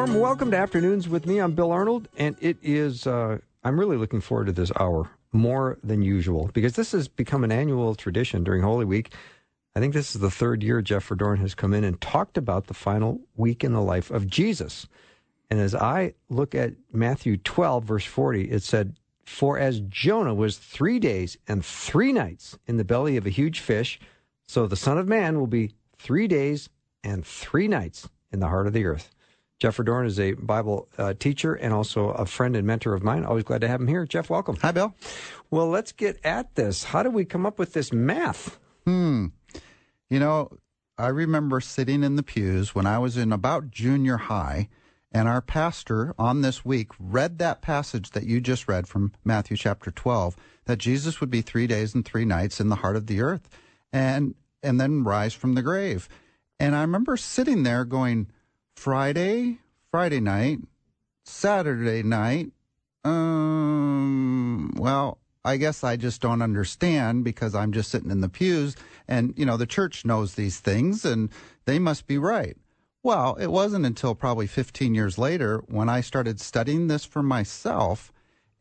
Warm welcome to Afternoons with me. I'm Bill Arnold, and it is, uh, I'm really looking forward to this hour more than usual because this has become an annual tradition during Holy Week. I think this is the third year Jeff Verdoorn has come in and talked about the final week in the life of Jesus. And as I look at Matthew 12, verse 40, it said, For as Jonah was three days and three nights in the belly of a huge fish, so the Son of Man will be three days and three nights in the heart of the earth. Jeff Verdoorn is a Bible uh, teacher and also a friend and mentor of mine. Always glad to have him here. Jeff, welcome. Hi, Bill. Well, let's get at this. How did we come up with this math? Hmm. You know, I remember sitting in the pews when I was in about junior high, and our pastor on this week read that passage that you just read from Matthew chapter 12 that Jesus would be 3 days and 3 nights in the heart of the earth and and then rise from the grave. And I remember sitting there going Friday, Friday night, Saturday night. Um, well, I guess I just don't understand because I'm just sitting in the pews and, you know, the church knows these things and they must be right. Well, it wasn't until probably 15 years later when I started studying this for myself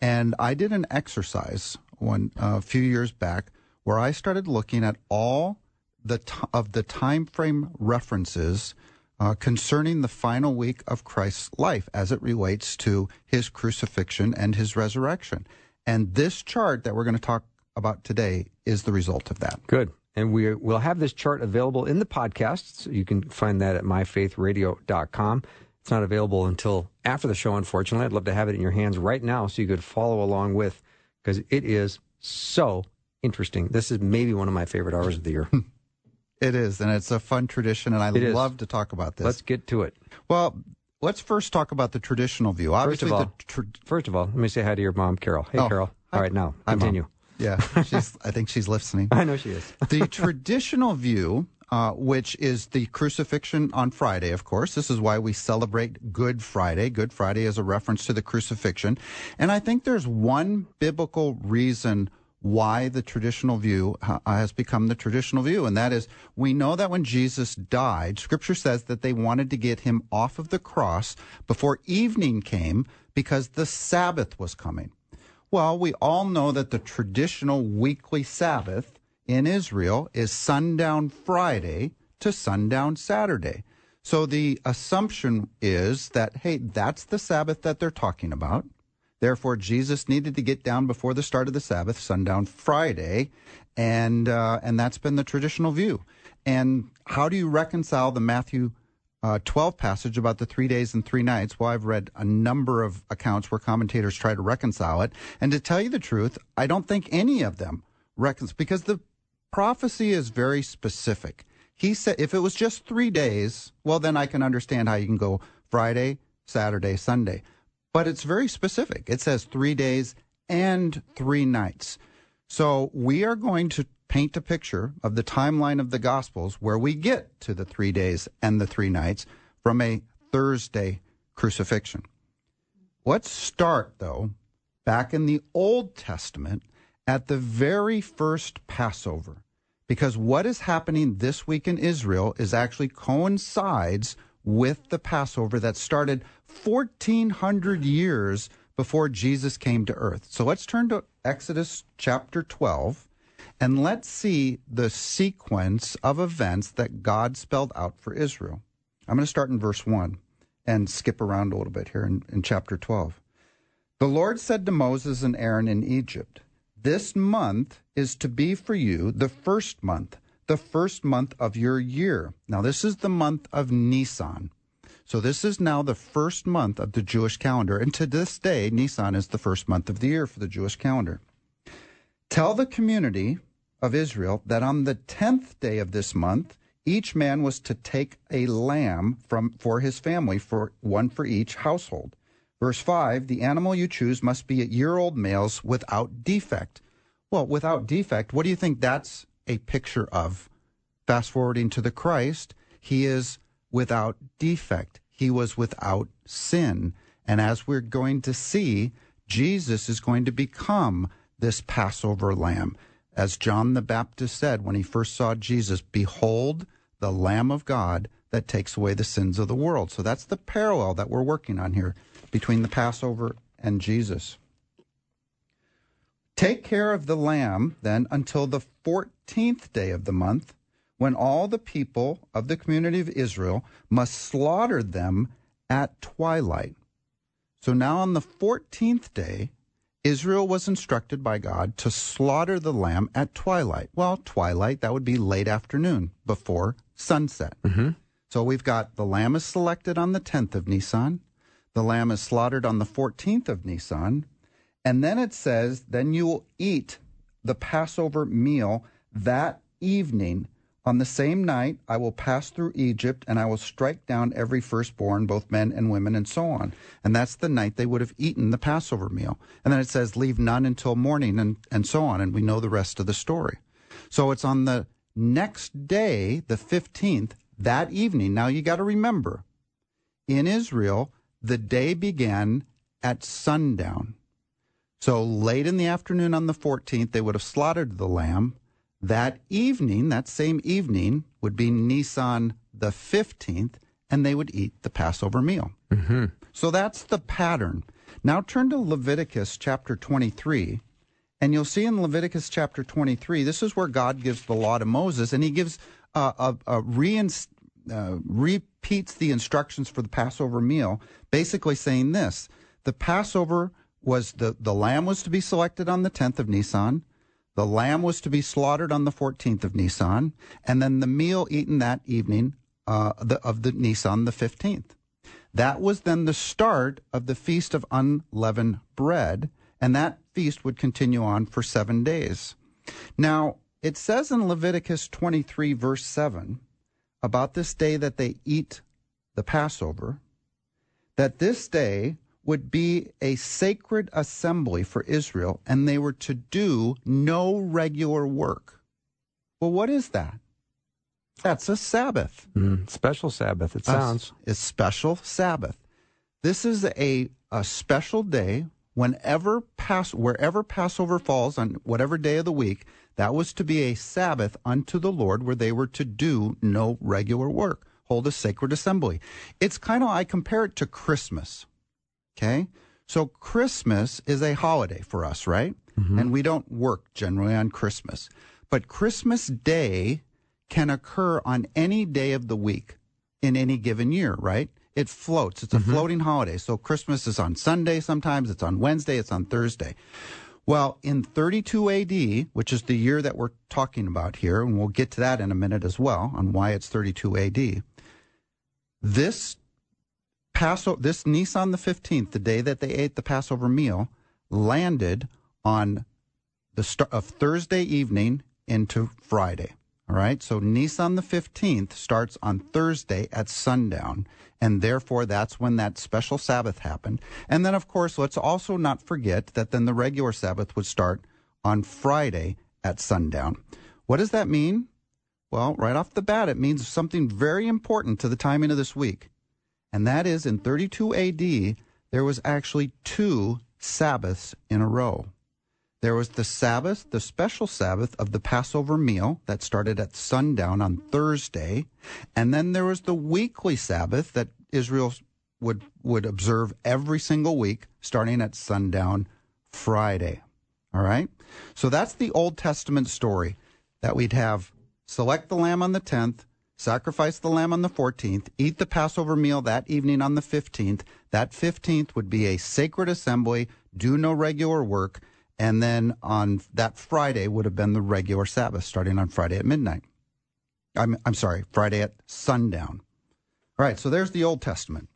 and I did an exercise one uh, a few years back where I started looking at all the t- of the time frame references uh, concerning the final week of Christ's life as it relates to his crucifixion and his resurrection. And this chart that we're going to talk about today is the result of that. Good. And we will have this chart available in the podcast. So you can find that at myfaithradio.com. It's not available until after the show, unfortunately. I'd love to have it in your hands right now so you could follow along with, because it is so interesting. This is maybe one of my favorite hours of the year. It is, and it's a fun tradition, and I It is. love to talk about this. Let's get to it. well, let's first talk about the traditional view. First Obviously, of all, the tr- first of all, let me say hi to your mom, Carol. Hey, Oh, Carol. hi. All right, now Hi, Mom. continue. yeah, she's. I think she's listening. I know she is. the traditional view, uh, which is the crucifixion on Friday, of course. This is why we celebrate Good Friday. Good Friday is a reference to the crucifixion. And I think there's one biblical reason why the traditional view has become the traditional view, and that is we know that when Jesus died, Scripture says that they wanted to get him off of the cross before evening came because the Sabbath was coming. Well, we all know that the traditional weekly Sabbath in Israel is sundown Friday to sundown Saturday. So the assumption is that, hey, that's the Sabbath that they're talking about. Therefore, Jesus needed to get down before the start of the Sabbath, sundown Friday, and uh, and that's been the traditional view. And how do you reconcile the Matthew uh, 12 passage about the three days and three nights? Well, I've read a number of accounts where commentators try to reconcile it, and to tell you the truth, I don't think any of them reconcile because the prophecy is very specific. He said if it was just three days, well, then I can understand how you can go Friday, Saturday, Sunday. But it's very specific. It says three days and three nights. So we are going to paint a picture of the timeline of the Gospels where we get to the three days and the three nights from a Thursday crucifixion. Let's start, though, back in the Old Testament at the very first Passover. Because what is happening this week in Israel is actually coincides with the Passover that started 1400 years before Jesus came to earth. So let's turn to Exodus chapter 12 and let's see the sequence of events that God spelled out for Israel. I'm going to start in verse 1 and skip around a little bit here in, in chapter 12. The Lord said to Moses and Aaron in Egypt, This month is to be for you the first month, the first month of your year. Now, this is the month of Nisan. So, this is now the first month of the Jewish calendar. And to this day, Nisan is the first month of the year for the Jewish calendar. Tell the community of Israel that on the tenth day of this month, each man was to take a lamb from for his family, for one for each household. Verse 5 The animal you choose must be a year old males without defect. Well, without defect, what do you think that's a picture of? Fast forwarding to the Christ, he is without defect. He was without sin. And as we're going to see, Jesus is going to become this Passover lamb. As John the Baptist said when he first saw Jesus, Behold, the Lamb of God that takes away the sins of the world. So that's the parallel that we're working on here between the Passover and Jesus. Take care of the lamb then until the 14th day of the month, when all the people of the community of Israel must slaughter them at twilight. So now on the 14th day, Israel was instructed by God to slaughter the lamb at twilight. Well, twilight, that would be late afternoon before sunset. Mm-hmm. So we've got the lamb is selected on the 10th of Nisan, the lamb is slaughtered on the 14th of Nisan, and then it says, then you will eat the Passover meal that evening on the same night, I will pass through Egypt and I will strike down every firstborn, both men and women, and so on. And that's the night they would have eaten the Passover meal. And then it says, leave none until morning, and, and so on. And we know the rest of the story. So it's on the next day, the 15th, that evening. Now you got to remember, in Israel, the day began at sundown. So late in the afternoon on the 14th, they would have slaughtered the lamb. That evening, that same evening, would be Nisan the 15th, and they would eat the Passover meal. Mm-hmm. So that's the pattern. Now turn to Leviticus chapter 23, and you'll see in Leviticus chapter 23, this is where God gives the law to Moses, and he gives uh, a, a reinst- uh, repeats the instructions for the Passover meal, basically saying this the Passover was the, the lamb was to be selected on the 10th of Nisan. The lamb was to be slaughtered on the 14th of Nisan, and then the meal eaten that evening uh, the, of the Nisan, the 15th. That was then the start of the Feast of Unleavened Bread, and that feast would continue on for seven days. Now, it says in Leviticus 23, verse 7, about this day that they eat the Passover, that this day would be a sacred assembly for Israel, and they were to do no regular work. Well, what is that? That's a Sabbath. Mm, special Sabbath, it sounds. A, a special Sabbath. This is a, a special day whenever pass wherever Passover falls on whatever day of the week, that was to be a Sabbath unto the Lord where they were to do no regular work, hold a sacred assembly. It's kind of I compare it to Christmas. Okay? So Christmas is a holiday for us, right? Mm-hmm. And we don't work generally on Christmas. But Christmas Day can occur on any day of the week in any given year, right? It floats. It's a Mm-hmm. floating holiday. So Christmas is on Sunday sometimes, it's on Wednesday, it's on Thursday. Well, in 32 AD, which is the year that we're talking about here, and we'll get to that in a minute as well on why it's 32 AD, this Passover, this Nisan the 15th, the day that they ate the Passover meal, landed on the start of Thursday evening into Friday. All right. So Nisan the 15th starts on Thursday at sundown. And therefore, that's when that special Sabbath happened. And then, of course, let's also not forget that then the regular Sabbath would start on Friday at sundown. What does that mean? Well, right off the bat, it means something very important to the timing of this week. And that is in 32 AD, there was actually two Sabbaths in a row. There was the Sabbath, the special Sabbath of the Passover meal that started at sundown on Thursday, and then there was the weekly Sabbath that Israel would would observe every single week starting at sundown Friday. All right? So that's the Old Testament story that we'd have select the lamb on the 10th, sacrifice the lamb on the 14th, eat the Passover meal that evening on the 15th. That 15th would be a sacred assembly, do no regular work, and then on that Friday would have been the regular Sabbath, starting on Friday at midnight. I'm, I'm sorry, Friday at sundown. All right, so there's the Old Testament.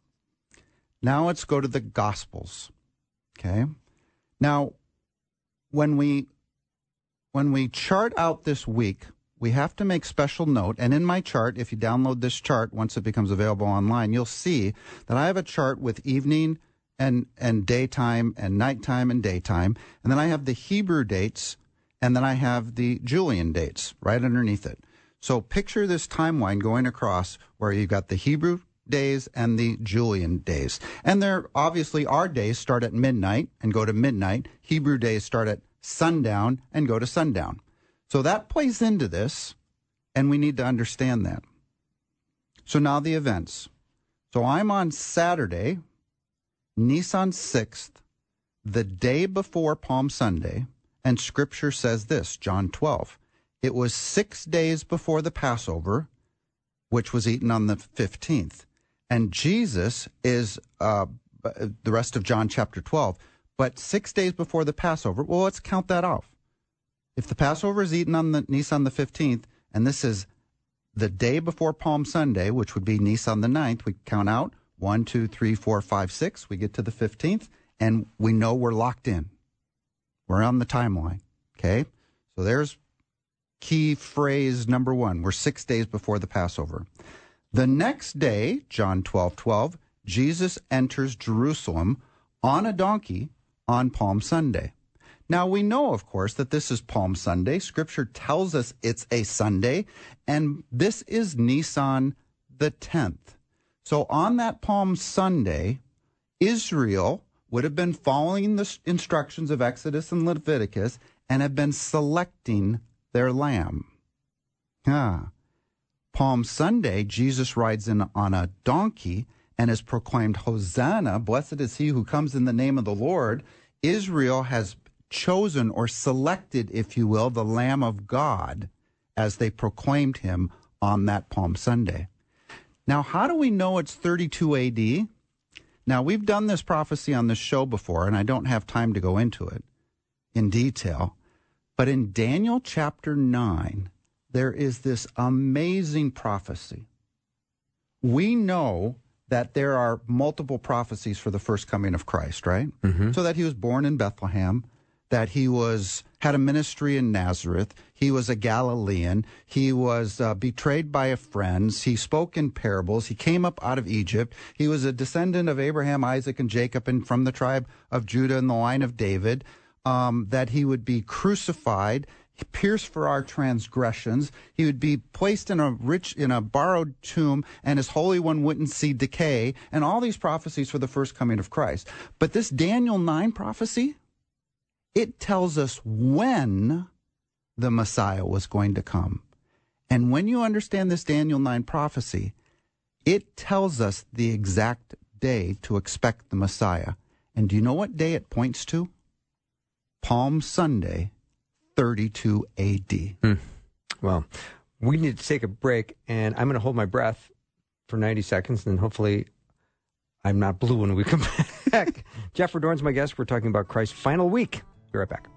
Now let's go to the Gospels. Okay. Now, when we when we chart out this week we have to make special note. And in my chart, if you download this chart, once it becomes available online, you'll see that I have a chart with evening and, and daytime and nighttime and daytime. And then I have the Hebrew dates and then I have the Julian dates right underneath it. So picture this timeline going across where you've got the Hebrew days and the Julian days. And there obviously our days start at midnight and go to midnight. Hebrew days start at sundown and go to sundown. So that plays into this, and we need to understand that. So now the events. So I'm on Saturday, Nisan 6th, the day before Palm Sunday, and scripture says this, John 12. It was six days before the Passover, which was eaten on the 15th. And Jesus is uh, the rest of John chapter 12. But six days before the Passover, well, let's count that off. If the Passover is eaten on the Nisan the 15th, and this is the day before Palm Sunday, which would be Nisan the 9th, we count out one, two, three, four, five, six. We get to the 15th, and we know we're locked in. We're on the timeline. Okay? So there's key phrase number one. We're six days before the Passover. The next day, John 12 12, Jesus enters Jerusalem on a donkey on Palm Sunday. Now, we know, of course, that this is Palm Sunday. Scripture tells us it's a Sunday, and this is Nisan the 10th. So, on that Palm Sunday, Israel would have been following the instructions of Exodus and Leviticus and have been selecting their lamb. Ah. Palm Sunday, Jesus rides in on a donkey and is proclaimed, Hosanna, blessed is he who comes in the name of the Lord. Israel has chosen or selected, if you will, the Lamb of God as they proclaimed him on that Palm Sunday. Now, how do we know it's 32 AD? Now, we've done this prophecy on this show before, and I don't have time to go into it in detail. But in Daniel chapter 9, there is this amazing prophecy. We know that there are multiple prophecies for the first coming of Christ, right? Mm-hmm. So that he was born in Bethlehem, that he was had a ministry in Nazareth, he was a Galilean, he was uh, betrayed by a friends, he spoke in parables, he came up out of Egypt, he was a descendant of Abraham, Isaac, and Jacob, and from the tribe of Judah and the line of David. Um, that he would be crucified pierced for our transgressions. He would be placed in a rich, in a borrowed tomb, and his Holy One wouldn't see decay, and all these prophecies for the first coming of Christ. But this Daniel 9 prophecy, it tells us when the Messiah was going to come. And when you understand this Daniel 9 prophecy, it tells us the exact day to expect the Messiah. And do you know what day it points to? Palm Sunday, 32 AD. Hmm. Well, we need to take a break, and I'm going to hold my breath for 90 seconds, and hopefully I'm not blue when we come back. Jeff Verdoorn's my guest. We're talking about Christ's final week. Be right back.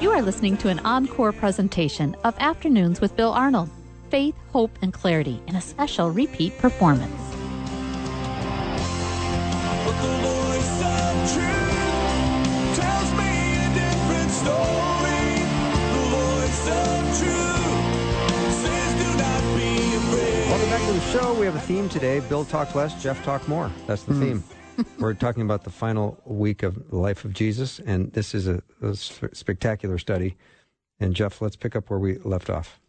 You are listening to an encore presentation of Afternoons with Bill Arnold Faith, Hope, and Clarity in a special repeat performance. Show. We have a theme today Bill Talk Less, Jeff Talk More. That's the mm. theme. We're talking about the final week of the life of Jesus, and this is a, a spectacular study. And Jeff, let's pick up where we left off.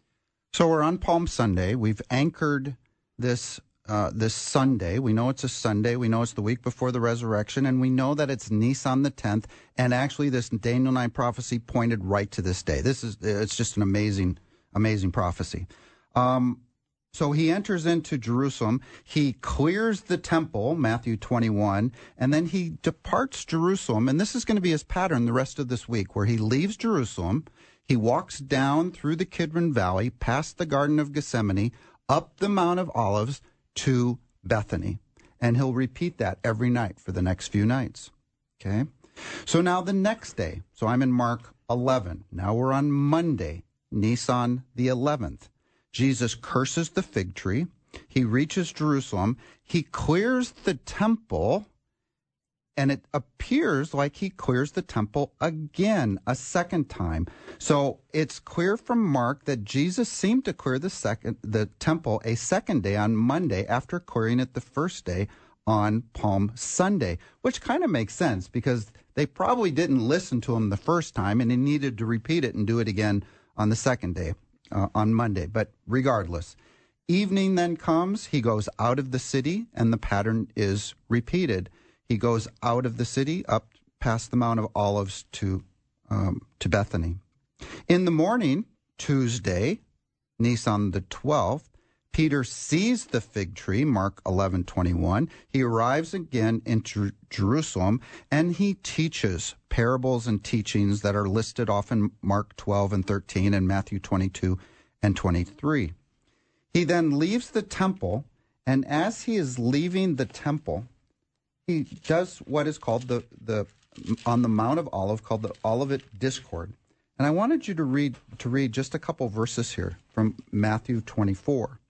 So we're on Palm Sunday. We've anchored this uh, this Sunday. We know it's a Sunday. We know it's the week before the resurrection, and we know that it's Nisan the tenth. And actually, this Daniel nine prophecy pointed right to this day. This is it's just an amazing, amazing prophecy. Um, so he enters into Jerusalem. He clears the temple, Matthew 21, and then he departs Jerusalem. And this is going to be his pattern the rest of this week, where he leaves Jerusalem. He walks down through the Kidron Valley, past the Garden of Gethsemane, up the Mount of Olives to Bethany. And he'll repeat that every night for the next few nights. Okay? So now the next day, so I'm in Mark 11. Now we're on Monday, Nisan the 11th. Jesus curses the fig tree. He reaches Jerusalem. He clears the temple and it appears like he clears the temple again a second time. So it's clear from Mark that Jesus seemed to clear the second the temple a second day on Monday after clearing it the first day on Palm Sunday, which kind of makes sense because they probably didn't listen to him the first time and he needed to repeat it and do it again on the second day uh, on Monday. But regardless, evening then comes, he goes out of the city and the pattern is repeated. He goes out of the city up past the Mount of Olives to um, to Bethany. In the morning, Tuesday, Nisan the 12th, Peter sees the fig tree, Mark 11:21. He arrives again in Jer- Jerusalem and he teaches parables and teachings that are listed off in Mark 12 and 13 and Matthew 22 and 23. He then leaves the temple and as he is leaving the temple, he does what is called the the on the Mount of Olive called the Olivet Discourse. And I wanted you to read to read just a couple verses here from Matthew 24.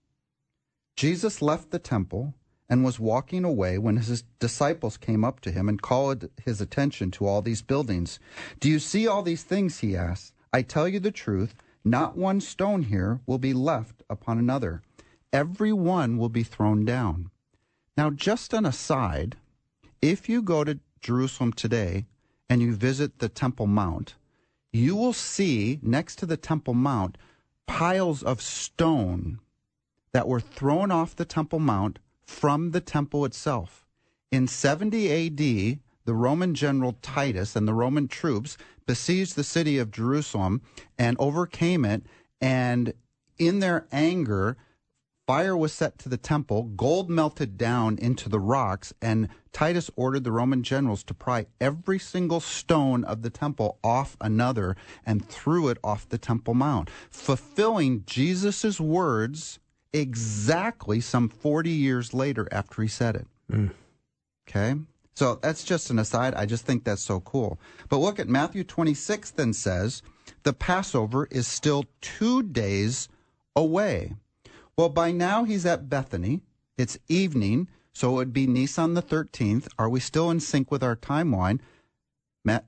Jesus left the temple and was walking away when his disciples came up to him and called his attention to all these buildings. Do you see all these things? He asked. I tell you the truth, not one stone here will be left upon another. Every one will be thrown down. Now, just an aside, if you go to Jerusalem today and you visit the Temple Mount, you will see next to the Temple Mount piles of stone that were thrown off the Temple Mount from the temple itself. In 70 AD, the Roman general Titus and the Roman troops besieged the city of Jerusalem and overcame it. And in their anger, Fire was set to the temple, gold melted down into the rocks, and Titus ordered the Roman generals to pry every single stone of the temple off another and threw it off the Temple Mount, fulfilling Jesus' words exactly some 40 years later after he said it. Mm. Okay? So that's just an aside. I just think that's so cool. But look at Matthew 26 then says the Passover is still two days away. Well, by now he's at Bethany. It's evening, so it would be Nisan the 13th. Are we still in sync with our timeline?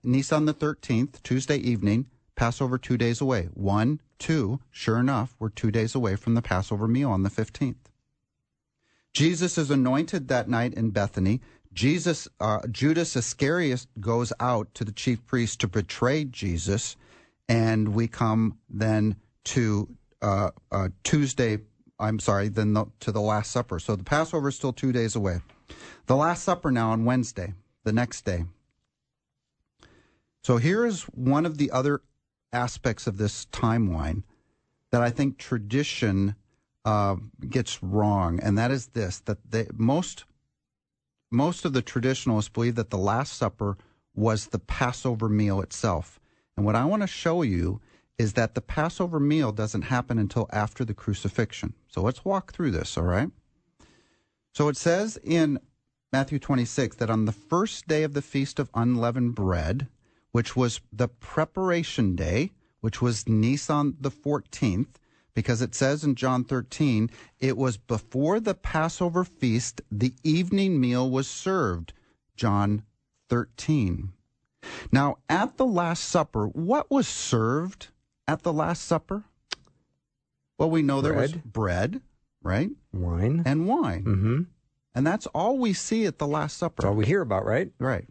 Nisan the 13th, Tuesday evening, Passover two days away. One, two, sure enough, we're two days away from the Passover meal on the 15th. Jesus is anointed that night in Bethany. Jesus, uh, Judas Iscariot goes out to the chief priest to betray Jesus, and we come then to uh, uh, Tuesday I'm sorry, then the, to the Last Supper. So the Passover is still two days away. The Last Supper now on Wednesday, the next day. So here is one of the other aspects of this timeline that I think tradition uh, gets wrong, and that is this: that most most of the traditionalists believe that the Last Supper was the Passover meal itself. And what I want to show you is that the Passover meal doesn't happen until after the crucifixion. So let's walk through this, all right? So it says in Matthew 26 that on the first day of the Feast of Unleavened Bread, which was the preparation day, which was Nisan the 14th, because it says in John 13, it was before the Passover feast, the evening meal was served. John 13. Now, at the Last Supper, what was served? at the Last Supper? Well, we know bread. there was bread, right? Wine. And wine. Mm-hmm. And that's all we see at the Last Supper. That's all we hear about, right? Right.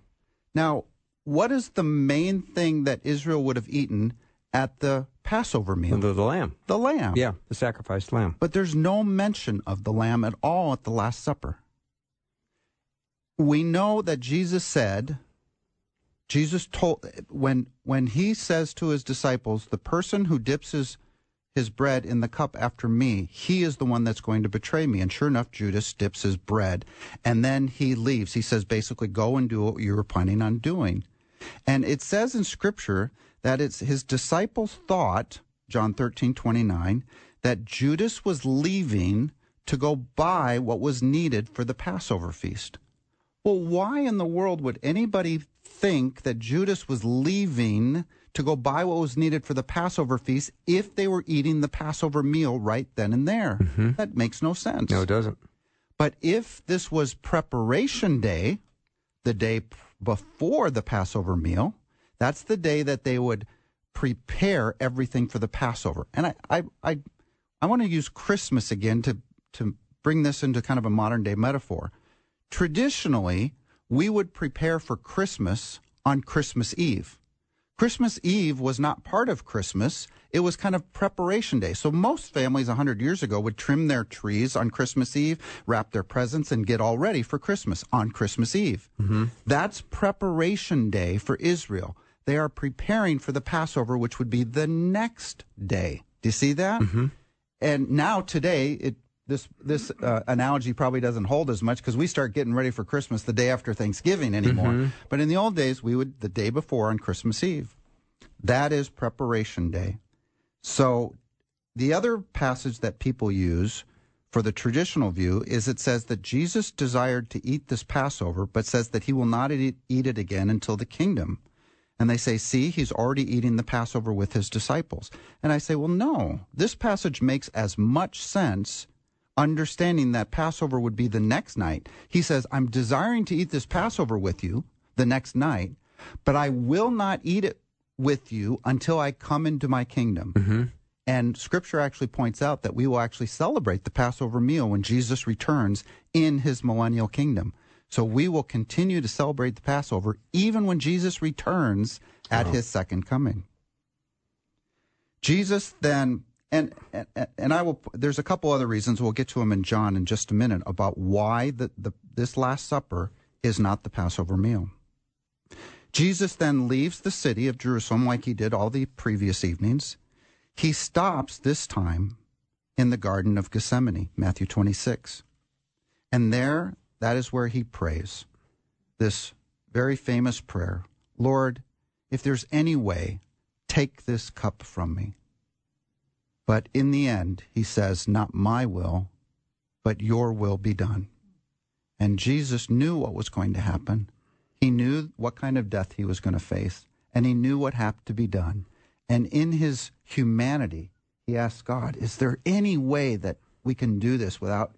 Now, what is the main thing that Israel would have eaten at the Passover meal? The, the lamb. The lamb. Yeah, the sacrificed lamb. But there's no mention of the lamb at all at the Last Supper. We know that Jesus said, Jesus told when when he says to his disciples, the person who dips his his bread in the cup after me, he is the one that's going to betray me. And sure enough, Judas dips his bread and then he leaves. He says basically, go and do what you were planning on doing. And it says in scripture that it's his disciples thought, John 13, 29, that Judas was leaving to go buy what was needed for the Passover feast. Well, why in the world would anybody think that Judas was leaving to go buy what was needed for the Passover feast if they were eating the Passover meal right then and there. Mm-hmm. That makes no sense. No, it doesn't. But if this was preparation day, the day before the Passover meal, that's the day that they would prepare everything for the Passover. And I, I, I, I want to use Christmas again to, to bring this into kind of a modern day metaphor. Traditionally, we would prepare for Christmas on Christmas Eve. Christmas Eve was not part of Christmas. It was kind of preparation day. So most families 100 years ago would trim their trees on Christmas Eve, wrap their presents, and get all ready for Christmas on Christmas Eve. Mm-hmm. That's preparation day for Israel. They are preparing for the Passover, which would be the next day. Do you see that? Mm-hmm. And now today, it this this uh, analogy probably doesn't hold as much because we start getting ready for Christmas the day after Thanksgiving anymore. But in the old days, we would the day before on Christmas Eve. That is preparation day. So the other passage that people use for the traditional view is it says that Jesus desired to eat this Passover, but says that he will not eat it again until the kingdom. And they say, see, he's already eating the Passover with his disciples. And I say, well, no, this passage makes as much sense understanding that Passover would be the next night. He says, I'm desiring to eat this Passover with you the next night, but I will not eat it with you until I come into my kingdom. Mm-hmm. And scripture actually points out that we will actually celebrate the Passover meal when Jesus returns in his millennial kingdom. So we will continue to celebrate the Passover even when Jesus returns at his second coming. Jesus then and, and and I will there's a couple other reasons we'll get to them in John in just a minute about why the, the this last supper is not the Passover meal. Jesus then leaves the city of Jerusalem like he did all the previous evenings. He stops this time in the Garden of Gethsemane, Matthew 26. And there, that is where he prays this very famous prayer Lord, if there's any way, take this cup from me. But in the end, he says, Not my will, but your will be done. And Jesus knew what was going to happen. He knew what kind of death he was going to face, and he knew what had to be done. And in his humanity, he asked God, Is there any way that we can do this without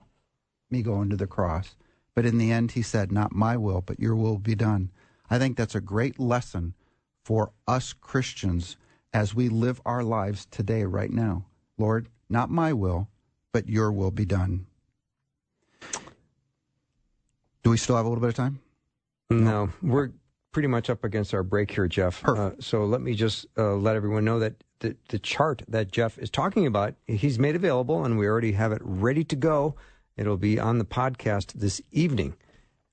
me going to the cross? But in the end, he said, Not my will, but your will be done. I think that's a great lesson for us Christians as we live our lives today, right now. Lord, not my will, but your will be done. Do we still have a little bit of time? No, we're pretty much up against our break here, Jeff. Uh, so let me just uh, let everyone know that the, the chart that Jeff is talking about, he's made available, and we already have it ready to go. It'll be on the podcast this evening.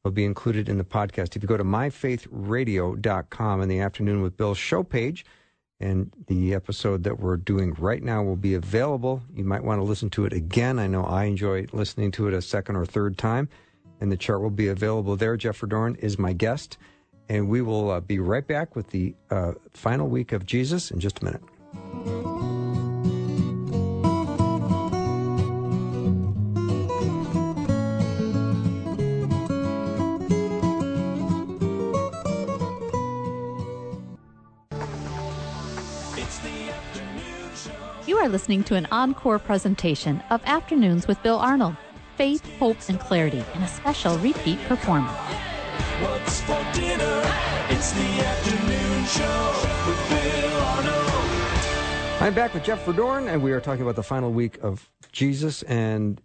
It'll be included in the podcast. If you go to myfaithradio.com in the afternoon with Bill show page, and the episode that we're doing right now will be available. You might want to listen to it again. I know I enjoy listening to it a second or third time, and the chart will be available there. Jeff Verdoorn is my guest, and we will uh, be right back with the uh, final week of Jesus in just a minute. Listening to an encore presentation of Afternoons with Bill Arnold. Faith, hope, and clarity in a special repeat performance. What's for dinner? It's the afternoon show with Bill Arnold. I'm back with Jeff Verdoorn, and we are talking about the final week of Jesus. And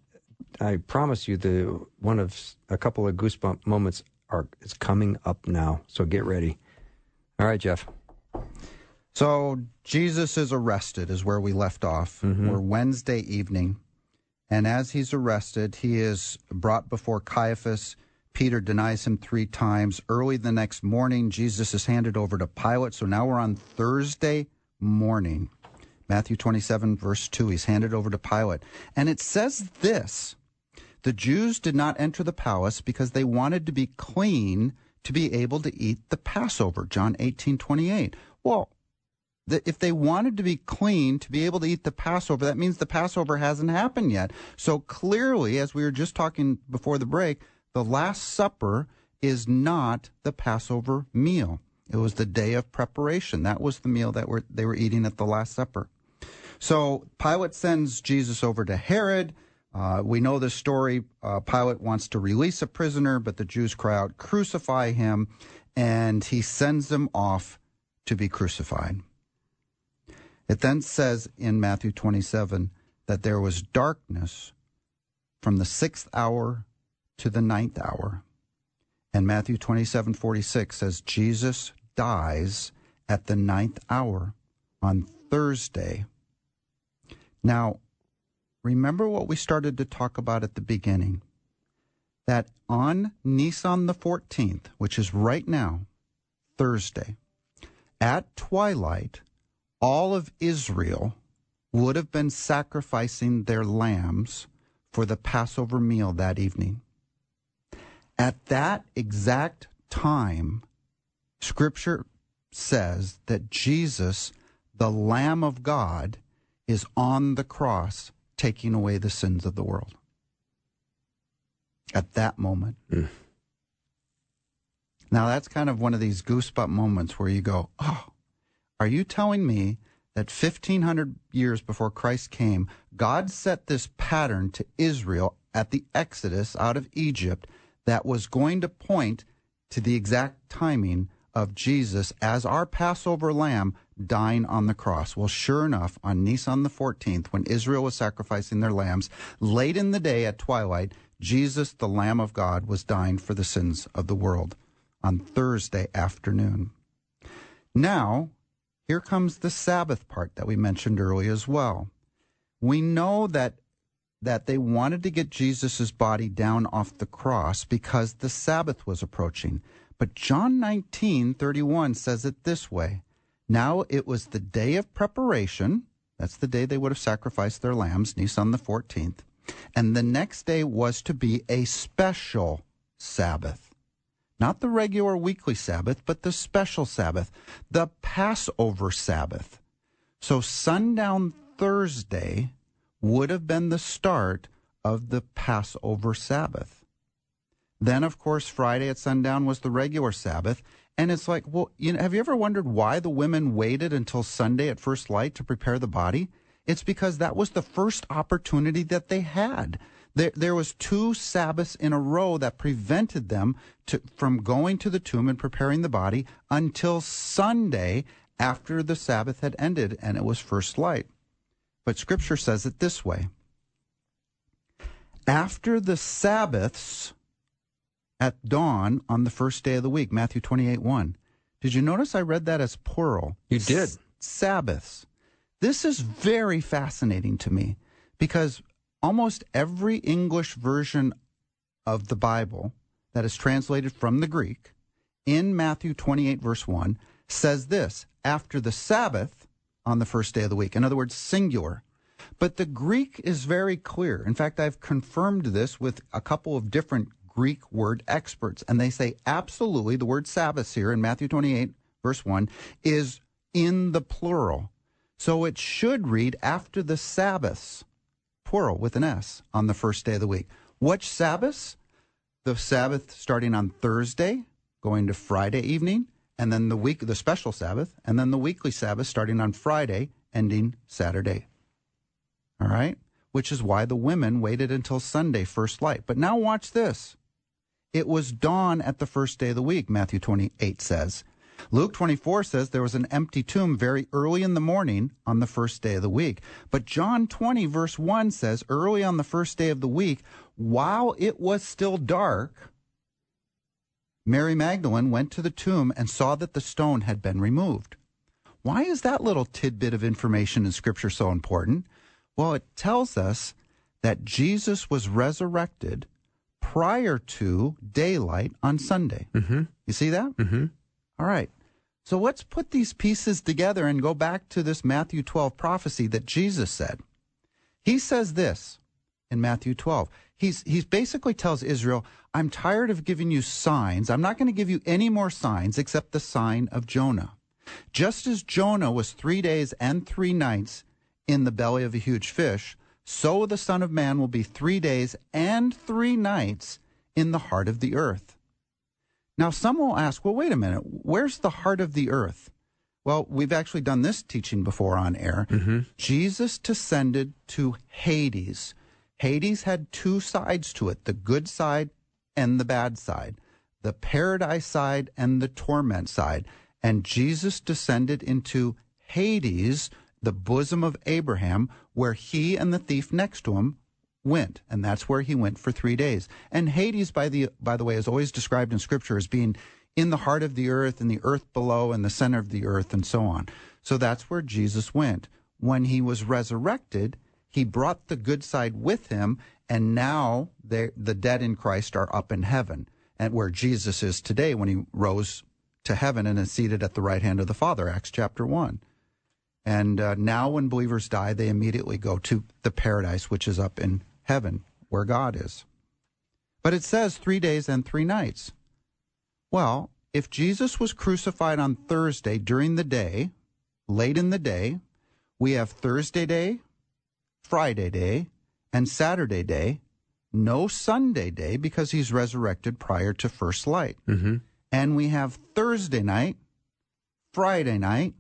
I promise you, the one of a couple of goosebump moments are is coming up now. So get ready. All right, Jeff. So Jesus is arrested, is where we left off. Mm-hmm. We're Wednesday evening. And as he's arrested, he is brought before Caiaphas. Peter denies him three times. Early the next morning, Jesus is handed over to Pilate. So now we're on Thursday morning. Matthew 27, verse 2. He's handed over to Pilate. And it says this The Jews did not enter the palace because they wanted to be clean to be able to eat the Passover. John 18, 28. Well, that if they wanted to be clean to be able to eat the Passover, that means the Passover hasn't happened yet. So clearly, as we were just talking before the break, the Last Supper is not the Passover meal. It was the day of preparation. That was the meal that were, they were eating at the Last Supper. So Pilate sends Jesus over to Herod. Uh, we know the story. Uh, Pilate wants to release a prisoner, but the Jews cry out, crucify him, and he sends them off to be crucified. It then says in Matthew 27 that there was darkness from the sixth hour to the ninth hour. And Matthew 27 46 says Jesus dies at the ninth hour on Thursday. Now, remember what we started to talk about at the beginning that on Nisan the 14th, which is right now, Thursday, at twilight, all of Israel would have been sacrificing their lambs for the Passover meal that evening. At that exact time, Scripture says that Jesus, the Lamb of God, is on the cross taking away the sins of the world. At that moment. Mm. Now, that's kind of one of these goosebump moments where you go, oh, are you telling me that 1500 years before Christ came, God set this pattern to Israel at the Exodus out of Egypt that was going to point to the exact timing of Jesus as our Passover lamb dying on the cross. Well, sure enough, on Nisan the 14th, when Israel was sacrificing their lambs, late in the day at twilight, Jesus, the Lamb of God, was dying for the sins of the world on Thursday afternoon. Now, here comes the Sabbath part that we mentioned earlier as well. We know that that they wanted to get Jesus' body down off the cross because the Sabbath was approaching. But John 19, 31 says it this way. Now it was the day of preparation. That's the day they would have sacrificed their lambs, Nisan the 14th. And the next day was to be a special Sabbath. Not the regular weekly Sabbath, but the special Sabbath, the Passover Sabbath. So sundown Thursday would have been the start of the Passover Sabbath. Then, of course, Friday at sundown was the regular Sabbath. And it's like, well, you know, have you ever wondered why the women waited until Sunday at first light to prepare the body? It's because that was the first opportunity that they had. There, there was two Sabbaths in a row that prevented them to, from going to the tomb and preparing the body until Sunday after the Sabbath had ended and it was first light. But Scripture says it this way After the Sabbaths at dawn on the first day of the week, Matthew 28 1. Did you notice I read that as plural? You did. S- Sabbaths. This is very fascinating to me because almost every English version of the Bible that is translated from the Greek in Matthew 28, verse 1, says this after the Sabbath on the first day of the week. In other words, singular. But the Greek is very clear. In fact, I've confirmed this with a couple of different Greek word experts, and they say absolutely the word Sabbath here in Matthew 28, verse 1, is in the plural. So it should read after the Sabbaths, plural with an S, on the first day of the week. Which Sabbaths? The Sabbath starting on Thursday, going to Friday evening, and then the week, the special Sabbath, and then the weekly Sabbath starting on Friday, ending Saturday. All right? Which is why the women waited until Sunday, first light. But now watch this. It was dawn at the first day of the week, Matthew 28 says. Luke 24 says there was an empty tomb very early in the morning on the first day of the week. But John 20, verse 1 says, early on the first day of the week, while it was still dark, Mary Magdalene went to the tomb and saw that the stone had been removed. Why is that little tidbit of information in Scripture so important? Well, it tells us that Jesus was resurrected prior to daylight on Sunday. Mm-hmm. You see that? Mm-hmm. All right. So let's put these pieces together and go back to this Matthew 12 prophecy that Jesus said. He says this in Matthew 12. He's, he basically tells Israel, I'm tired of giving you signs. I'm not going to give you any more signs except the sign of Jonah. Just as Jonah was three days and three nights in the belly of a huge fish, so the Son of Man will be three days and three nights in the heart of the earth. Now, some will ask, well, wait a minute, where's the heart of the earth? Well, we've actually done this teaching before on air. Mm-hmm. Jesus descended to Hades. Hades had two sides to it the good side and the bad side, the paradise side and the torment side. And Jesus descended into Hades, the bosom of Abraham, where he and the thief next to him went, and that's where he went for three days. And Hades, by the by the way, is always described in Scripture as being in the heart of the earth, and the earth below, and the center of the earth, and so on. So that's where Jesus went. When he was resurrected, he brought the good side with him, and now the dead in Christ are up in heaven, and where Jesus is today when he rose to heaven and is seated at the right hand of the Father. Acts chapter one. And uh, now, when believers die, they immediately go to the paradise, which is up in heaven, where God is. But it says three days and three nights. Well, if Jesus was crucified on Thursday during the day, late in the day, we have Thursday day, Friday day, and Saturday day, no Sunday day because he's resurrected prior to first light. Mm-hmm. And we have Thursday night, Friday night,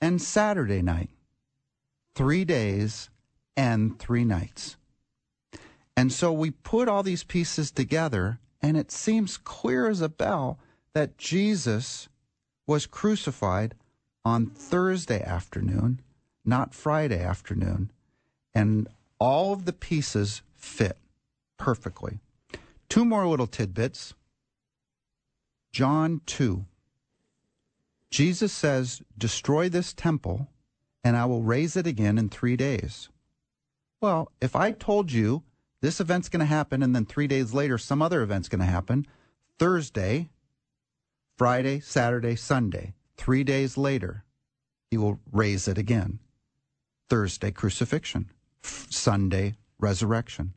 and Saturday night. Three days and three nights. And so we put all these pieces together, and it seems clear as a bell that Jesus was crucified on Thursday afternoon, not Friday afternoon. And all of the pieces fit perfectly. Two more little tidbits. John 2. Jesus says, Destroy this temple, and I will raise it again in three days. Well, if I told you this event's going to happen, and then three days later, some other event's going to happen, Thursday, Friday, Saturday, Sunday, three days later, he will raise it again. Thursday, crucifixion. Sunday, resurrection.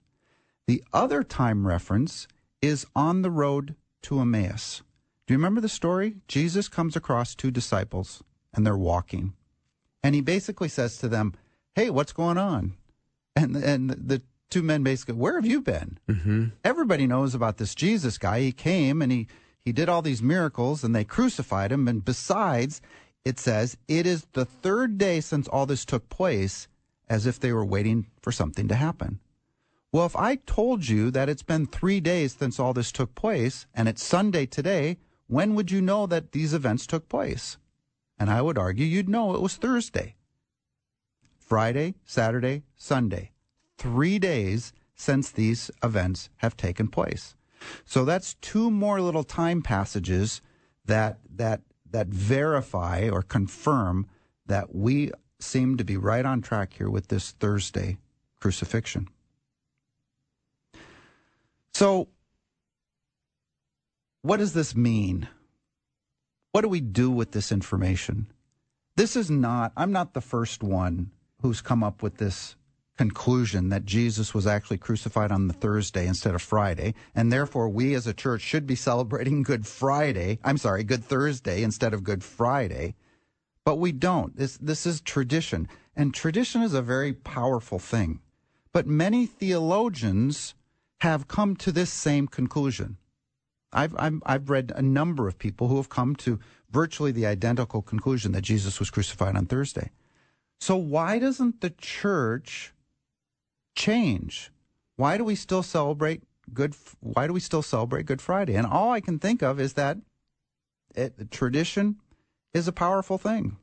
The other time reference is on the road to Emmaus. Do you remember the story? Jesus comes across two disciples and they're walking. And he basically says to them, Hey, what's going on? And, and the two men basically, Where have you been? Mm-hmm. Everybody knows about this Jesus guy. He came and he, he did all these miracles and they crucified him. And besides, it says, It is the third day since all this took place, as if they were waiting for something to happen. Well, if I told you that it's been three days since all this took place, and it's Sunday today, when would you know that these events took place? And I would argue you'd know it was Thursday. Friday, Saturday, Sunday. Three days since these events have taken place. So that's two more little time passages that that that verify or confirm that we seem to be right on track here with this Thursday crucifixion. So, what does this mean? What do we do with this information? This is not, I'm not the first one who's come up with this conclusion that Jesus was actually crucified on the Thursday instead of Friday, and therefore we as a church should be celebrating Good Friday, I'm sorry, Good Thursday instead of Good Friday. But we don't. This, this is tradition, and tradition is a very powerful thing. But many theologians have come to this same conclusion. I've, I've, I've read a number of people who have come to virtually the identical conclusion that Jesus was crucified on Thursday. So why doesn't the church change? Why do we still celebrate good? Why do we still celebrate Good Friday? And all I can think of is that it, tradition is a powerful thing.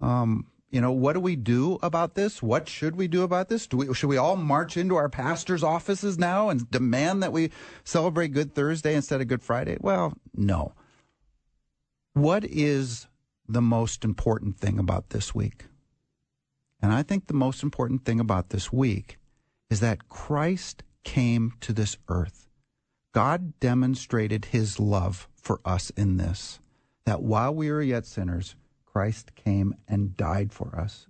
Um, you know, what do we do about this? What should we do about this? Do we should we all march into our pastors' offices now and demand that we celebrate Good Thursday instead of Good Friday? Well, no. What is the most important thing about this week? And I think the most important thing about this week is that Christ came to this earth. God demonstrated his love for us in this, that while we were yet sinners, Christ came and died for us.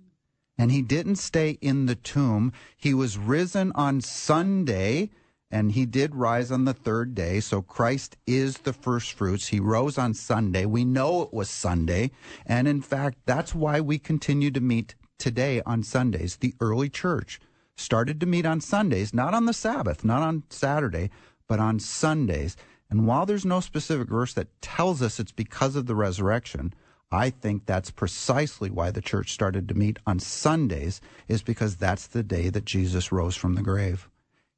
And he didn't stay in the tomb. He was risen on Sunday, and he did rise on the third day. So Christ is the first fruits. He rose on Sunday. We know it was Sunday. And in fact, that's why we continue to meet today on Sundays. The early church started to meet on Sundays, not on the Sabbath, not on Saturday, but on Sundays. And while there's no specific verse that tells us it's because of the resurrection, I think that's precisely why the church started to meet on Sundays, is because that's the day that Jesus rose from the grave.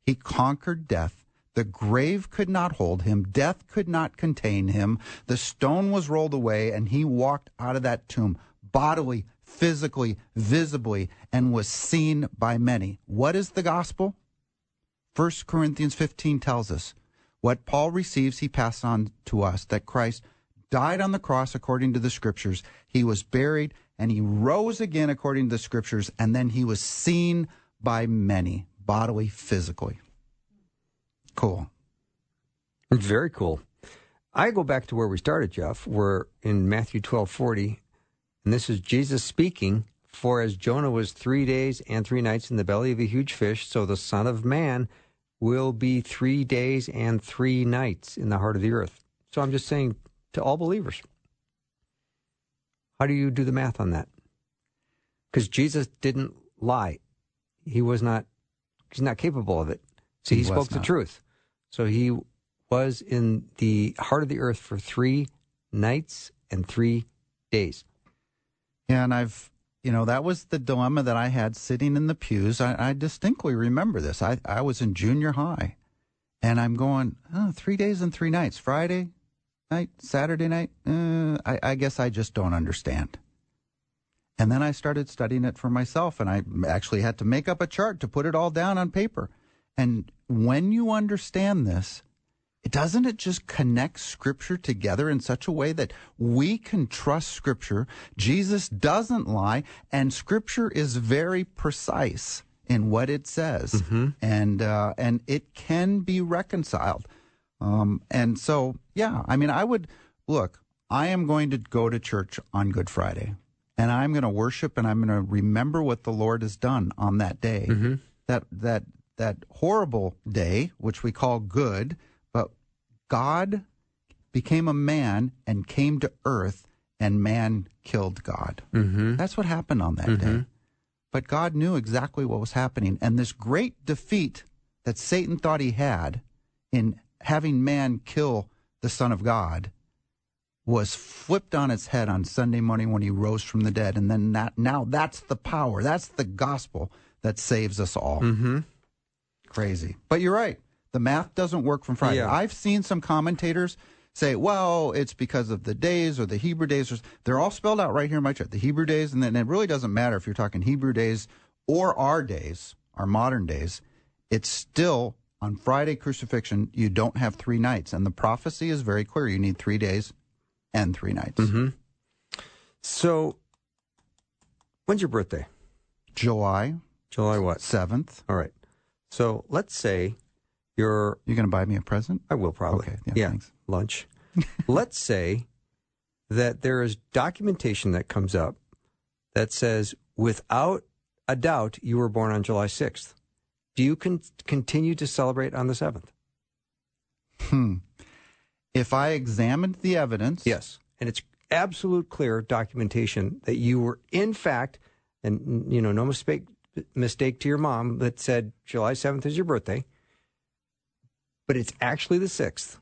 He conquered death. The grave could not hold him. Death could not contain him. The stone was rolled away, and he walked out of that tomb bodily, physically, visibly, and was seen by many. What is the gospel? 1 Corinthians 15 tells us what Paul receives, he passed on to us that Christ died on the cross according to the scriptures. He was buried and he rose again according to the scriptures. And then he was seen by many, bodily, physically. Cool. Very cool. I go back to where we started, Jeff. We're in Matthew twelve forty, and this is Jesus speaking. For as Jonah was three days and three nights in the belly of a huge fish, so the Son of Man will be three days and three nights in the heart of the earth. So I'm just saying to all believers, how do you do the math on that? Because Jesus didn't lie. He was not. He's not capable of it. So he, He spoke the truth. So he was in the heart of the earth for three nights and three days. And I've, you know, that was the dilemma that I had sitting in the pews. I, I distinctly remember this. I, I was in junior high, and I'm going, oh, three days and three nights. Friday night, Saturday night. Uh, I, I guess I just don't understand. And then I started studying it for myself, and I actually had to make up a chart to put it all down on paper. And when you understand this, doesn't it just connect scripture together in such a way that we can trust scripture? Jesus doesn't lie and scripture is very precise in what it says. And uh, and it can be reconciled. Um, and so yeah i mean i would look i am going to go to church on good friday and i'm going to worship and i'm going to remember what the lord has done on that day. That that that horrible day which we call good God became a man and came to earth, and man killed God. Mm-hmm. That's what happened on that day. But God knew exactly what was happening. And this great defeat that Satan thought he had in having man kill the Son of God was flipped on its head on Sunday morning when he rose from the dead. And then that, now that's the power, that's the gospel that saves us all. Mm-hmm. Crazy. But you're right. The math doesn't work from Friday. Yeah. I've seen some commentators say, well, it's because of the days or the Hebrew days. Or, they're all spelled out right here in my chart. The Hebrew days, and then it really doesn't matter if you're talking Hebrew days or our days, our modern days. It's still on Friday crucifixion, you don't have three nights. And the prophecy is very clear. You need three days and three nights. Mm-hmm. So, when's your birthday? July July what? 7th. All right. So let's say you're. You're going to buy me a present? I will probably. Okay, yeah, thanks. Lunch. let's say that there is documentation that comes up that says, without a doubt, you were born on July 6th. Do you con- continue to celebrate on the 7th? Hmm. If I examined the evidence, Yes. And it's absolute clear documentation that you were, in fact, and you know, no mistake mistake to your mom that said July 7th is your birthday, but it's actually the 6th.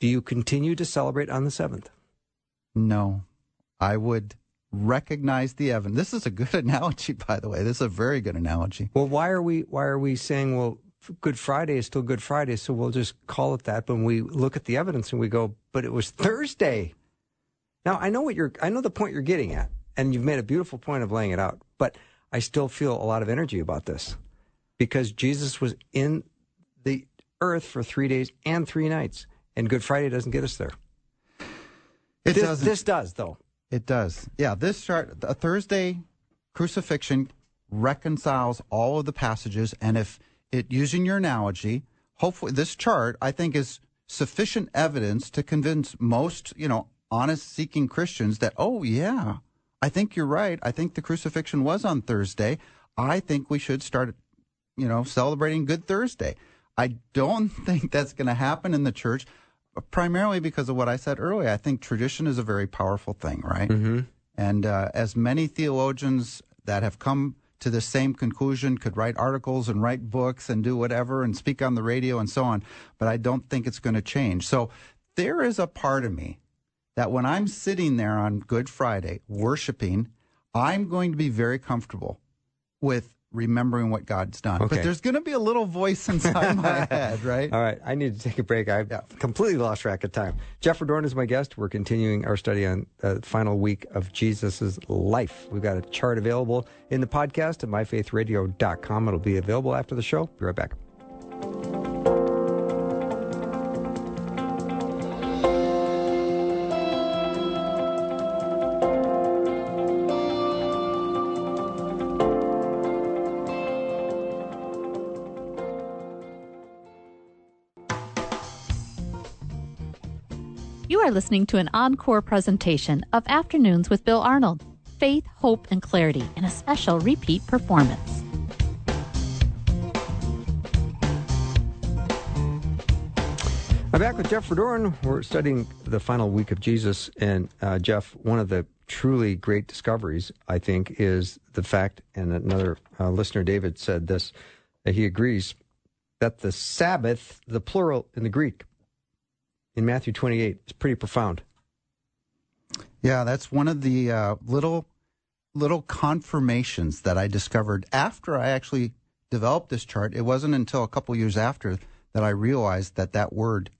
Do you continue to celebrate on the 7th? No, I would recognize the evidence. This is a good analogy, by the way. This is a very good analogy. Well, why are we why are we saying well Good Friday is still Good Friday, so we'll just call it that. But when we look at the evidence and we go, but it was Thursday. Now I know what you're I know the point you're getting at, and you've made a beautiful point of laying it out. But I still feel a lot of energy about this because Jesus was in the earth for three days and three nights, and Good Friday doesn't get us there. It this, doesn't. this does though. It does. Yeah, this chart, a Thursday crucifixion reconciles all of the passages. And if it, using your analogy, hopefully this chart, I think, is sufficient evidence to convince most, you know, honest seeking Christians that, oh, yeah, I think you're right. I think the crucifixion was on Thursday. I think we should start, you know, celebrating Good Thursday. I don't think that's going to happen in the church, primarily because of what I said earlier. I think tradition is a very powerful thing, right? Mm-hmm. And uh, as many theologians that have come to the same conclusion, could write articles and write books and do whatever and speak on the radio and so on, but I don't think it's going to change. So there is a part of me that when I'm sitting there on Good Friday worshiping, I'm going to be very comfortable with remembering what God's done. Okay. But there's going to be a little voice inside my head, right? All right, I need to take a break. I've Yeah. completely lost track of time. Jeff Dorn is my guest. We're continuing our study on the final week of Jesus' life. We've got a chart available in the podcast at myfaithradio.com. It'll be available after the show. Be right back. Are listening to an encore presentation of Afternoons with Bill Arnold Faith, Hope, and Clarity in a special repeat performance. I'm back with Jeff Verdoorn. We're studying the final week of Jesus. And uh, Jeff, one of the truly great discoveries, I think, is the fact, and another uh, listener, David, said this, he agrees that the Sabbath, the plural in the Greek, in Matthew 28, is pretty profound. Yeah, that's one of the uh, little little confirmations that I discovered after I actually developed this chart. It wasn't until a couple years after that I realized that that word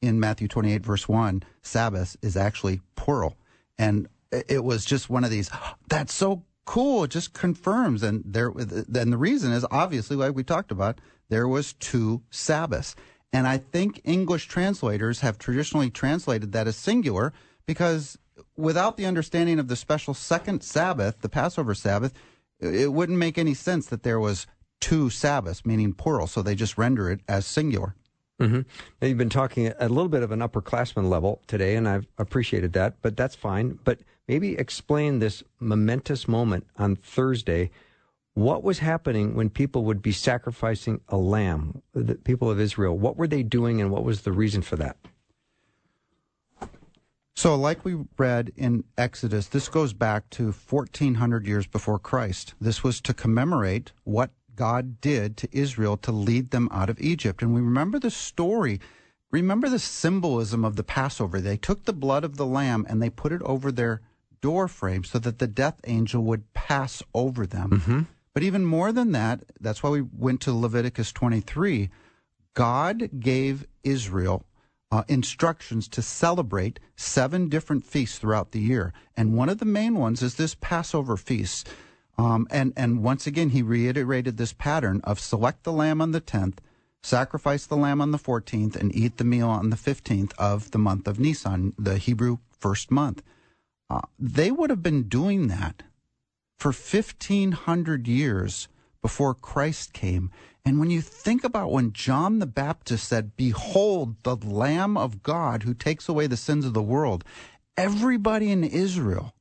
in Matthew 28 verse 1, Sabbath, is actually plural. And it was just one of these, that's so cool. It just confirms. And there, and the reason is obviously, like we talked about, there was two Sabbaths. And I think English translators have traditionally translated that as singular because without the understanding of the special second Sabbath, the Passover Sabbath, it wouldn't make any sense that there was two Sabbaths, meaning plural. So they just render it as singular. Mm-hmm. Now, you've been talking a little bit of an upperclassman level today, and I've appreciated that, but that's fine. But maybe explain this momentous moment on Thursday. What was happening when people would be sacrificing a lamb, the people of Israel? What were they doing, and what was the reason for that? So, like we read in Exodus, this goes back to 1400 years before Christ. This was to commemorate what God did to Israel to lead them out of Egypt. And we remember the story. Remember the symbolism of the Passover. They took the blood of the lamb and they put it over their door frame so that the death angel would pass over them. Mm-hmm. But even more than that, that's why we went to Leviticus 23. God gave Israel uh, instructions to celebrate seven different feasts throughout the year, and one of the main ones is this Passover feast. Um, and and once again, he reiterated this pattern of select the lamb on the tenth, sacrifice the lamb on the fourteenth, and eat the meal on the fifteenth of the month of Nisan, the Hebrew first month. Uh, they would have been doing that for 1500 years before Christ came. And when you think about when John the Baptist said, Behold, the Lamb of God who takes away the sins of the world, everybody in Israel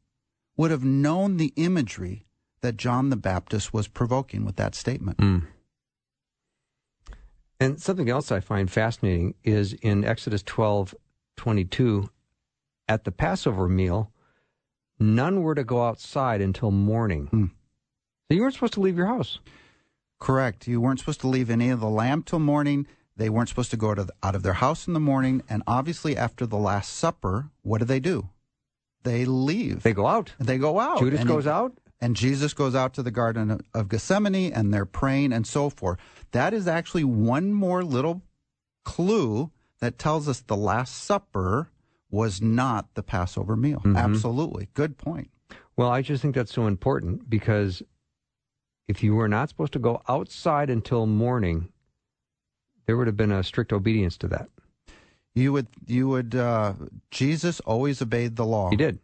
would have known the imagery that John the Baptist was provoking with that statement. Mm. And something else I find fascinating is in Exodus 12 22, at the Passover meal, none were to go outside until morning. Hmm. So you weren't supposed to leave your house. Correct. You weren't supposed to leave any of the lamb till morning. They weren't supposed to go to the, out of their house in the morning. And obviously, after the Last Supper, what do they do? They leave. They go out. They go out. Judas And goes he- out. And Jesus goes out to the Garden of Gethsemane and they're praying and so forth. That is actually one more little clue that tells us the Last Supper was not the Passover meal. Absolutely. Good point. Well, I just think that's so important because if you were not supposed to go outside until morning, there would have been a strict obedience to that. You would, you would, uh, Jesus always obeyed the law. He did.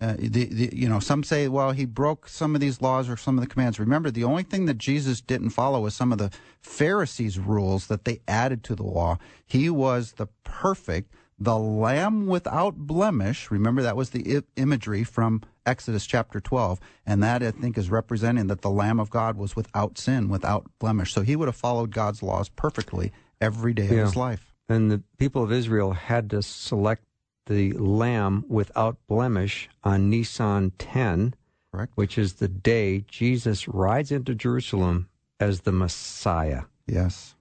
Uh, the, the, you know, some say, well, he broke some of these laws or some of the commands. Remember, the only thing that Jesus didn't follow was some of the Pharisees' rules that they added to the law. He was the perfect, the lamb without blemish. Remember, that was the I- imagery from Exodus chapter 12. And that, I think, is representing that the Lamb of God was without sin, without blemish. So he would have followed God's laws perfectly every day Yeah. of his life. And the people of Israel had to select the lamb without blemish on Nisan 10. Correct. which is the day Jesus rides into Jerusalem as the Messiah. Yes.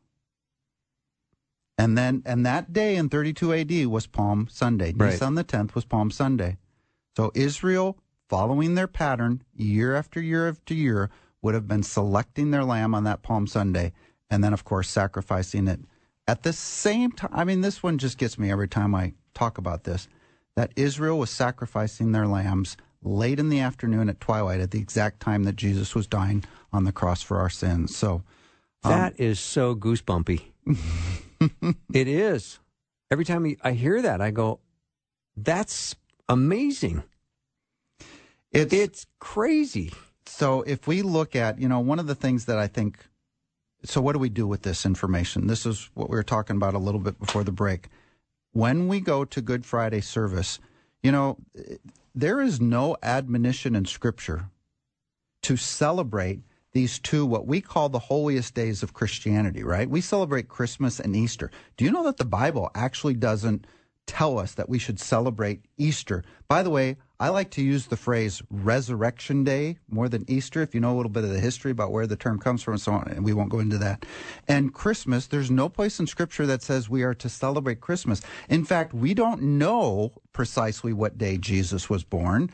And then, and that day in 32 AD was Palm Sunday. Right. Nisan the 10th was Palm Sunday. So Israel, following their pattern year after year after year, would have been selecting their lamb on that Palm Sunday, and then, of course, sacrificing it at the same time. I mean, this one just gets me every time I talk about this. That Israel was sacrificing their lambs late in the afternoon at twilight, at the exact time that Jesus was dying on the cross for our sins. So. um, That is so goosebumpy. it is. Every time I hear that, I go, that's amazing. It's, It's crazy. so if we look at, you know, one of the things that I think, so what do we do with this information? This is what we were talking about a little bit before the break. When we go to Good Friday service, you know, eh, there is no admonition in Scripture to celebrate these two, what we call the holiest days of Christianity, right? We celebrate Christmas and Easter. Do you know that the Bible actually doesn't tell us that we should celebrate Easter? By the way, I like to use the phrase Resurrection Day more than Easter, if you know a little bit of the history about where the term comes from and so on, and we won't go into that. And Christmas, there's no place in Scripture that says we are to celebrate Christmas. In fact, we don't know precisely what day Jesus was born.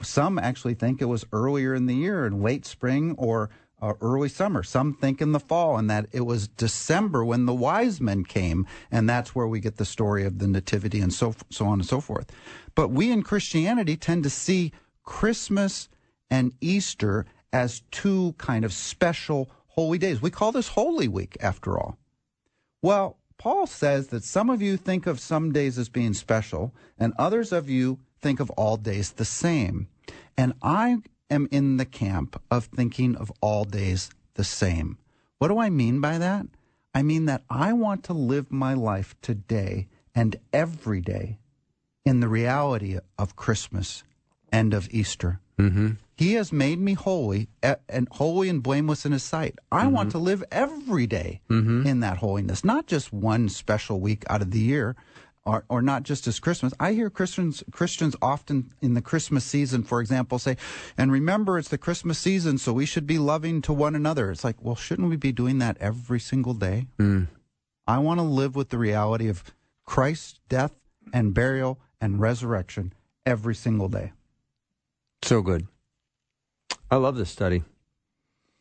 Some actually think it was earlier in the year, in late spring or uh, early summer. Some think in the fall, and that it was December when the wise men came, and that's where we get the story of the nativity and so so on and so forth. But we in Christianity tend to see Christmas and Easter as two kind of special holy days. We call this Holy Week, after all. Well, Paul says that some of you think of some days as being special, and others of you think of all days the same. And I am in the camp of thinking of all days the same. What do I mean by that? I mean that I want to live my life today and every day in the reality of Christmas and of Easter. Mm-hmm. He has made me holy and holy and blameless in his sight. I want to live every day in that holiness, not just one special week out of the year or, or not just as Christmas. I hear Christians Christians often in the Christmas season, for example, say, and remember it's the Christmas season, so we should be loving to one another. It's like, well, shouldn't we be doing that every single day? Mm. I want to live with the reality of Christ's death and burial and resurrection every single day. So good. I love this study.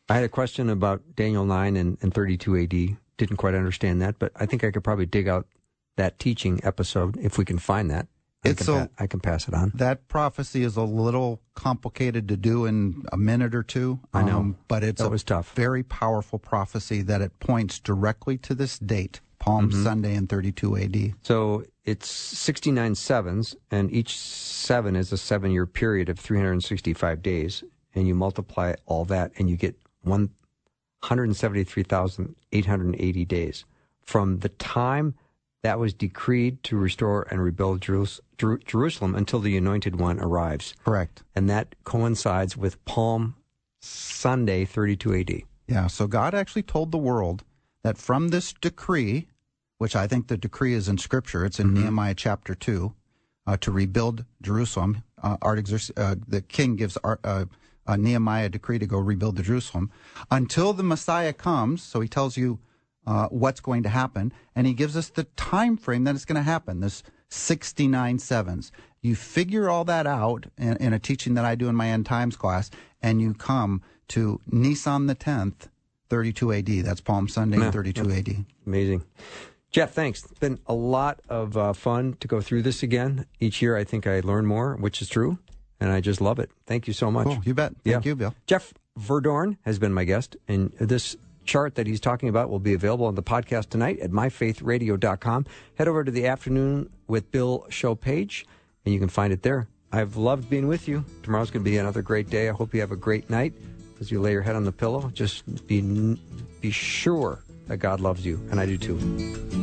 I had a question about Daniel 9 and, and 32 AD. Didn't quite understand that, but I think I could probably dig out that teaching episode if we can find that. I, It's can, a- I can pass it on. That prophecy is a little complicated to do in a minute or two. um, I know. but it's That a was tough. very powerful prophecy that it points directly to this date, Palm Mm-hmm. Sunday in 32 AD. So it's 69 sevens, and each seven is a seven year period of 365 days. And you multiply all that, and you get 173,880 days from the time that was decreed to restore and rebuild Jerus- Jer- Jerusalem until the anointed one arrives. Correct. And that coincides with Palm Sunday, 32 AD. Yeah. So God actually told the world that from this decree, which I think the decree is in Scripture, it's in Mm-hmm. Nehemiah chapter two, uh, to rebuild Jerusalem. Uh, Artaxerxes, uh, the king gives Ar- uh, uh, Nehemiah a decree to go rebuild the Jerusalem until the Messiah comes. So he tells you uh, what's going to happen, and he gives us the time frame that it's going to happen. This 69 sevens. You figure all that out in, in a teaching that I do in my end times class, and you come to Nisan the 10th, 32 AD. That's Palm Sunday, Yeah. 32 AD. Amazing. Jeff, thanks. It's been a lot of uh, fun to go through this again. Each year, I think I learn more, which is true, and I just love it. Thank you so much. Cool. You bet. Thank Yeah. you, Bill. Jeff Verdoorn has been my guest, and this chart that he's talking about will be available on the podcast tonight at myfaithradio.com. Head over to the Afternoon with Bill show page, and you can find it there. I've loved being with you. Tomorrow's going to be another great day. I hope you have a great night as you lay your head on the pillow. Just be be sure that God loves you, and I do too.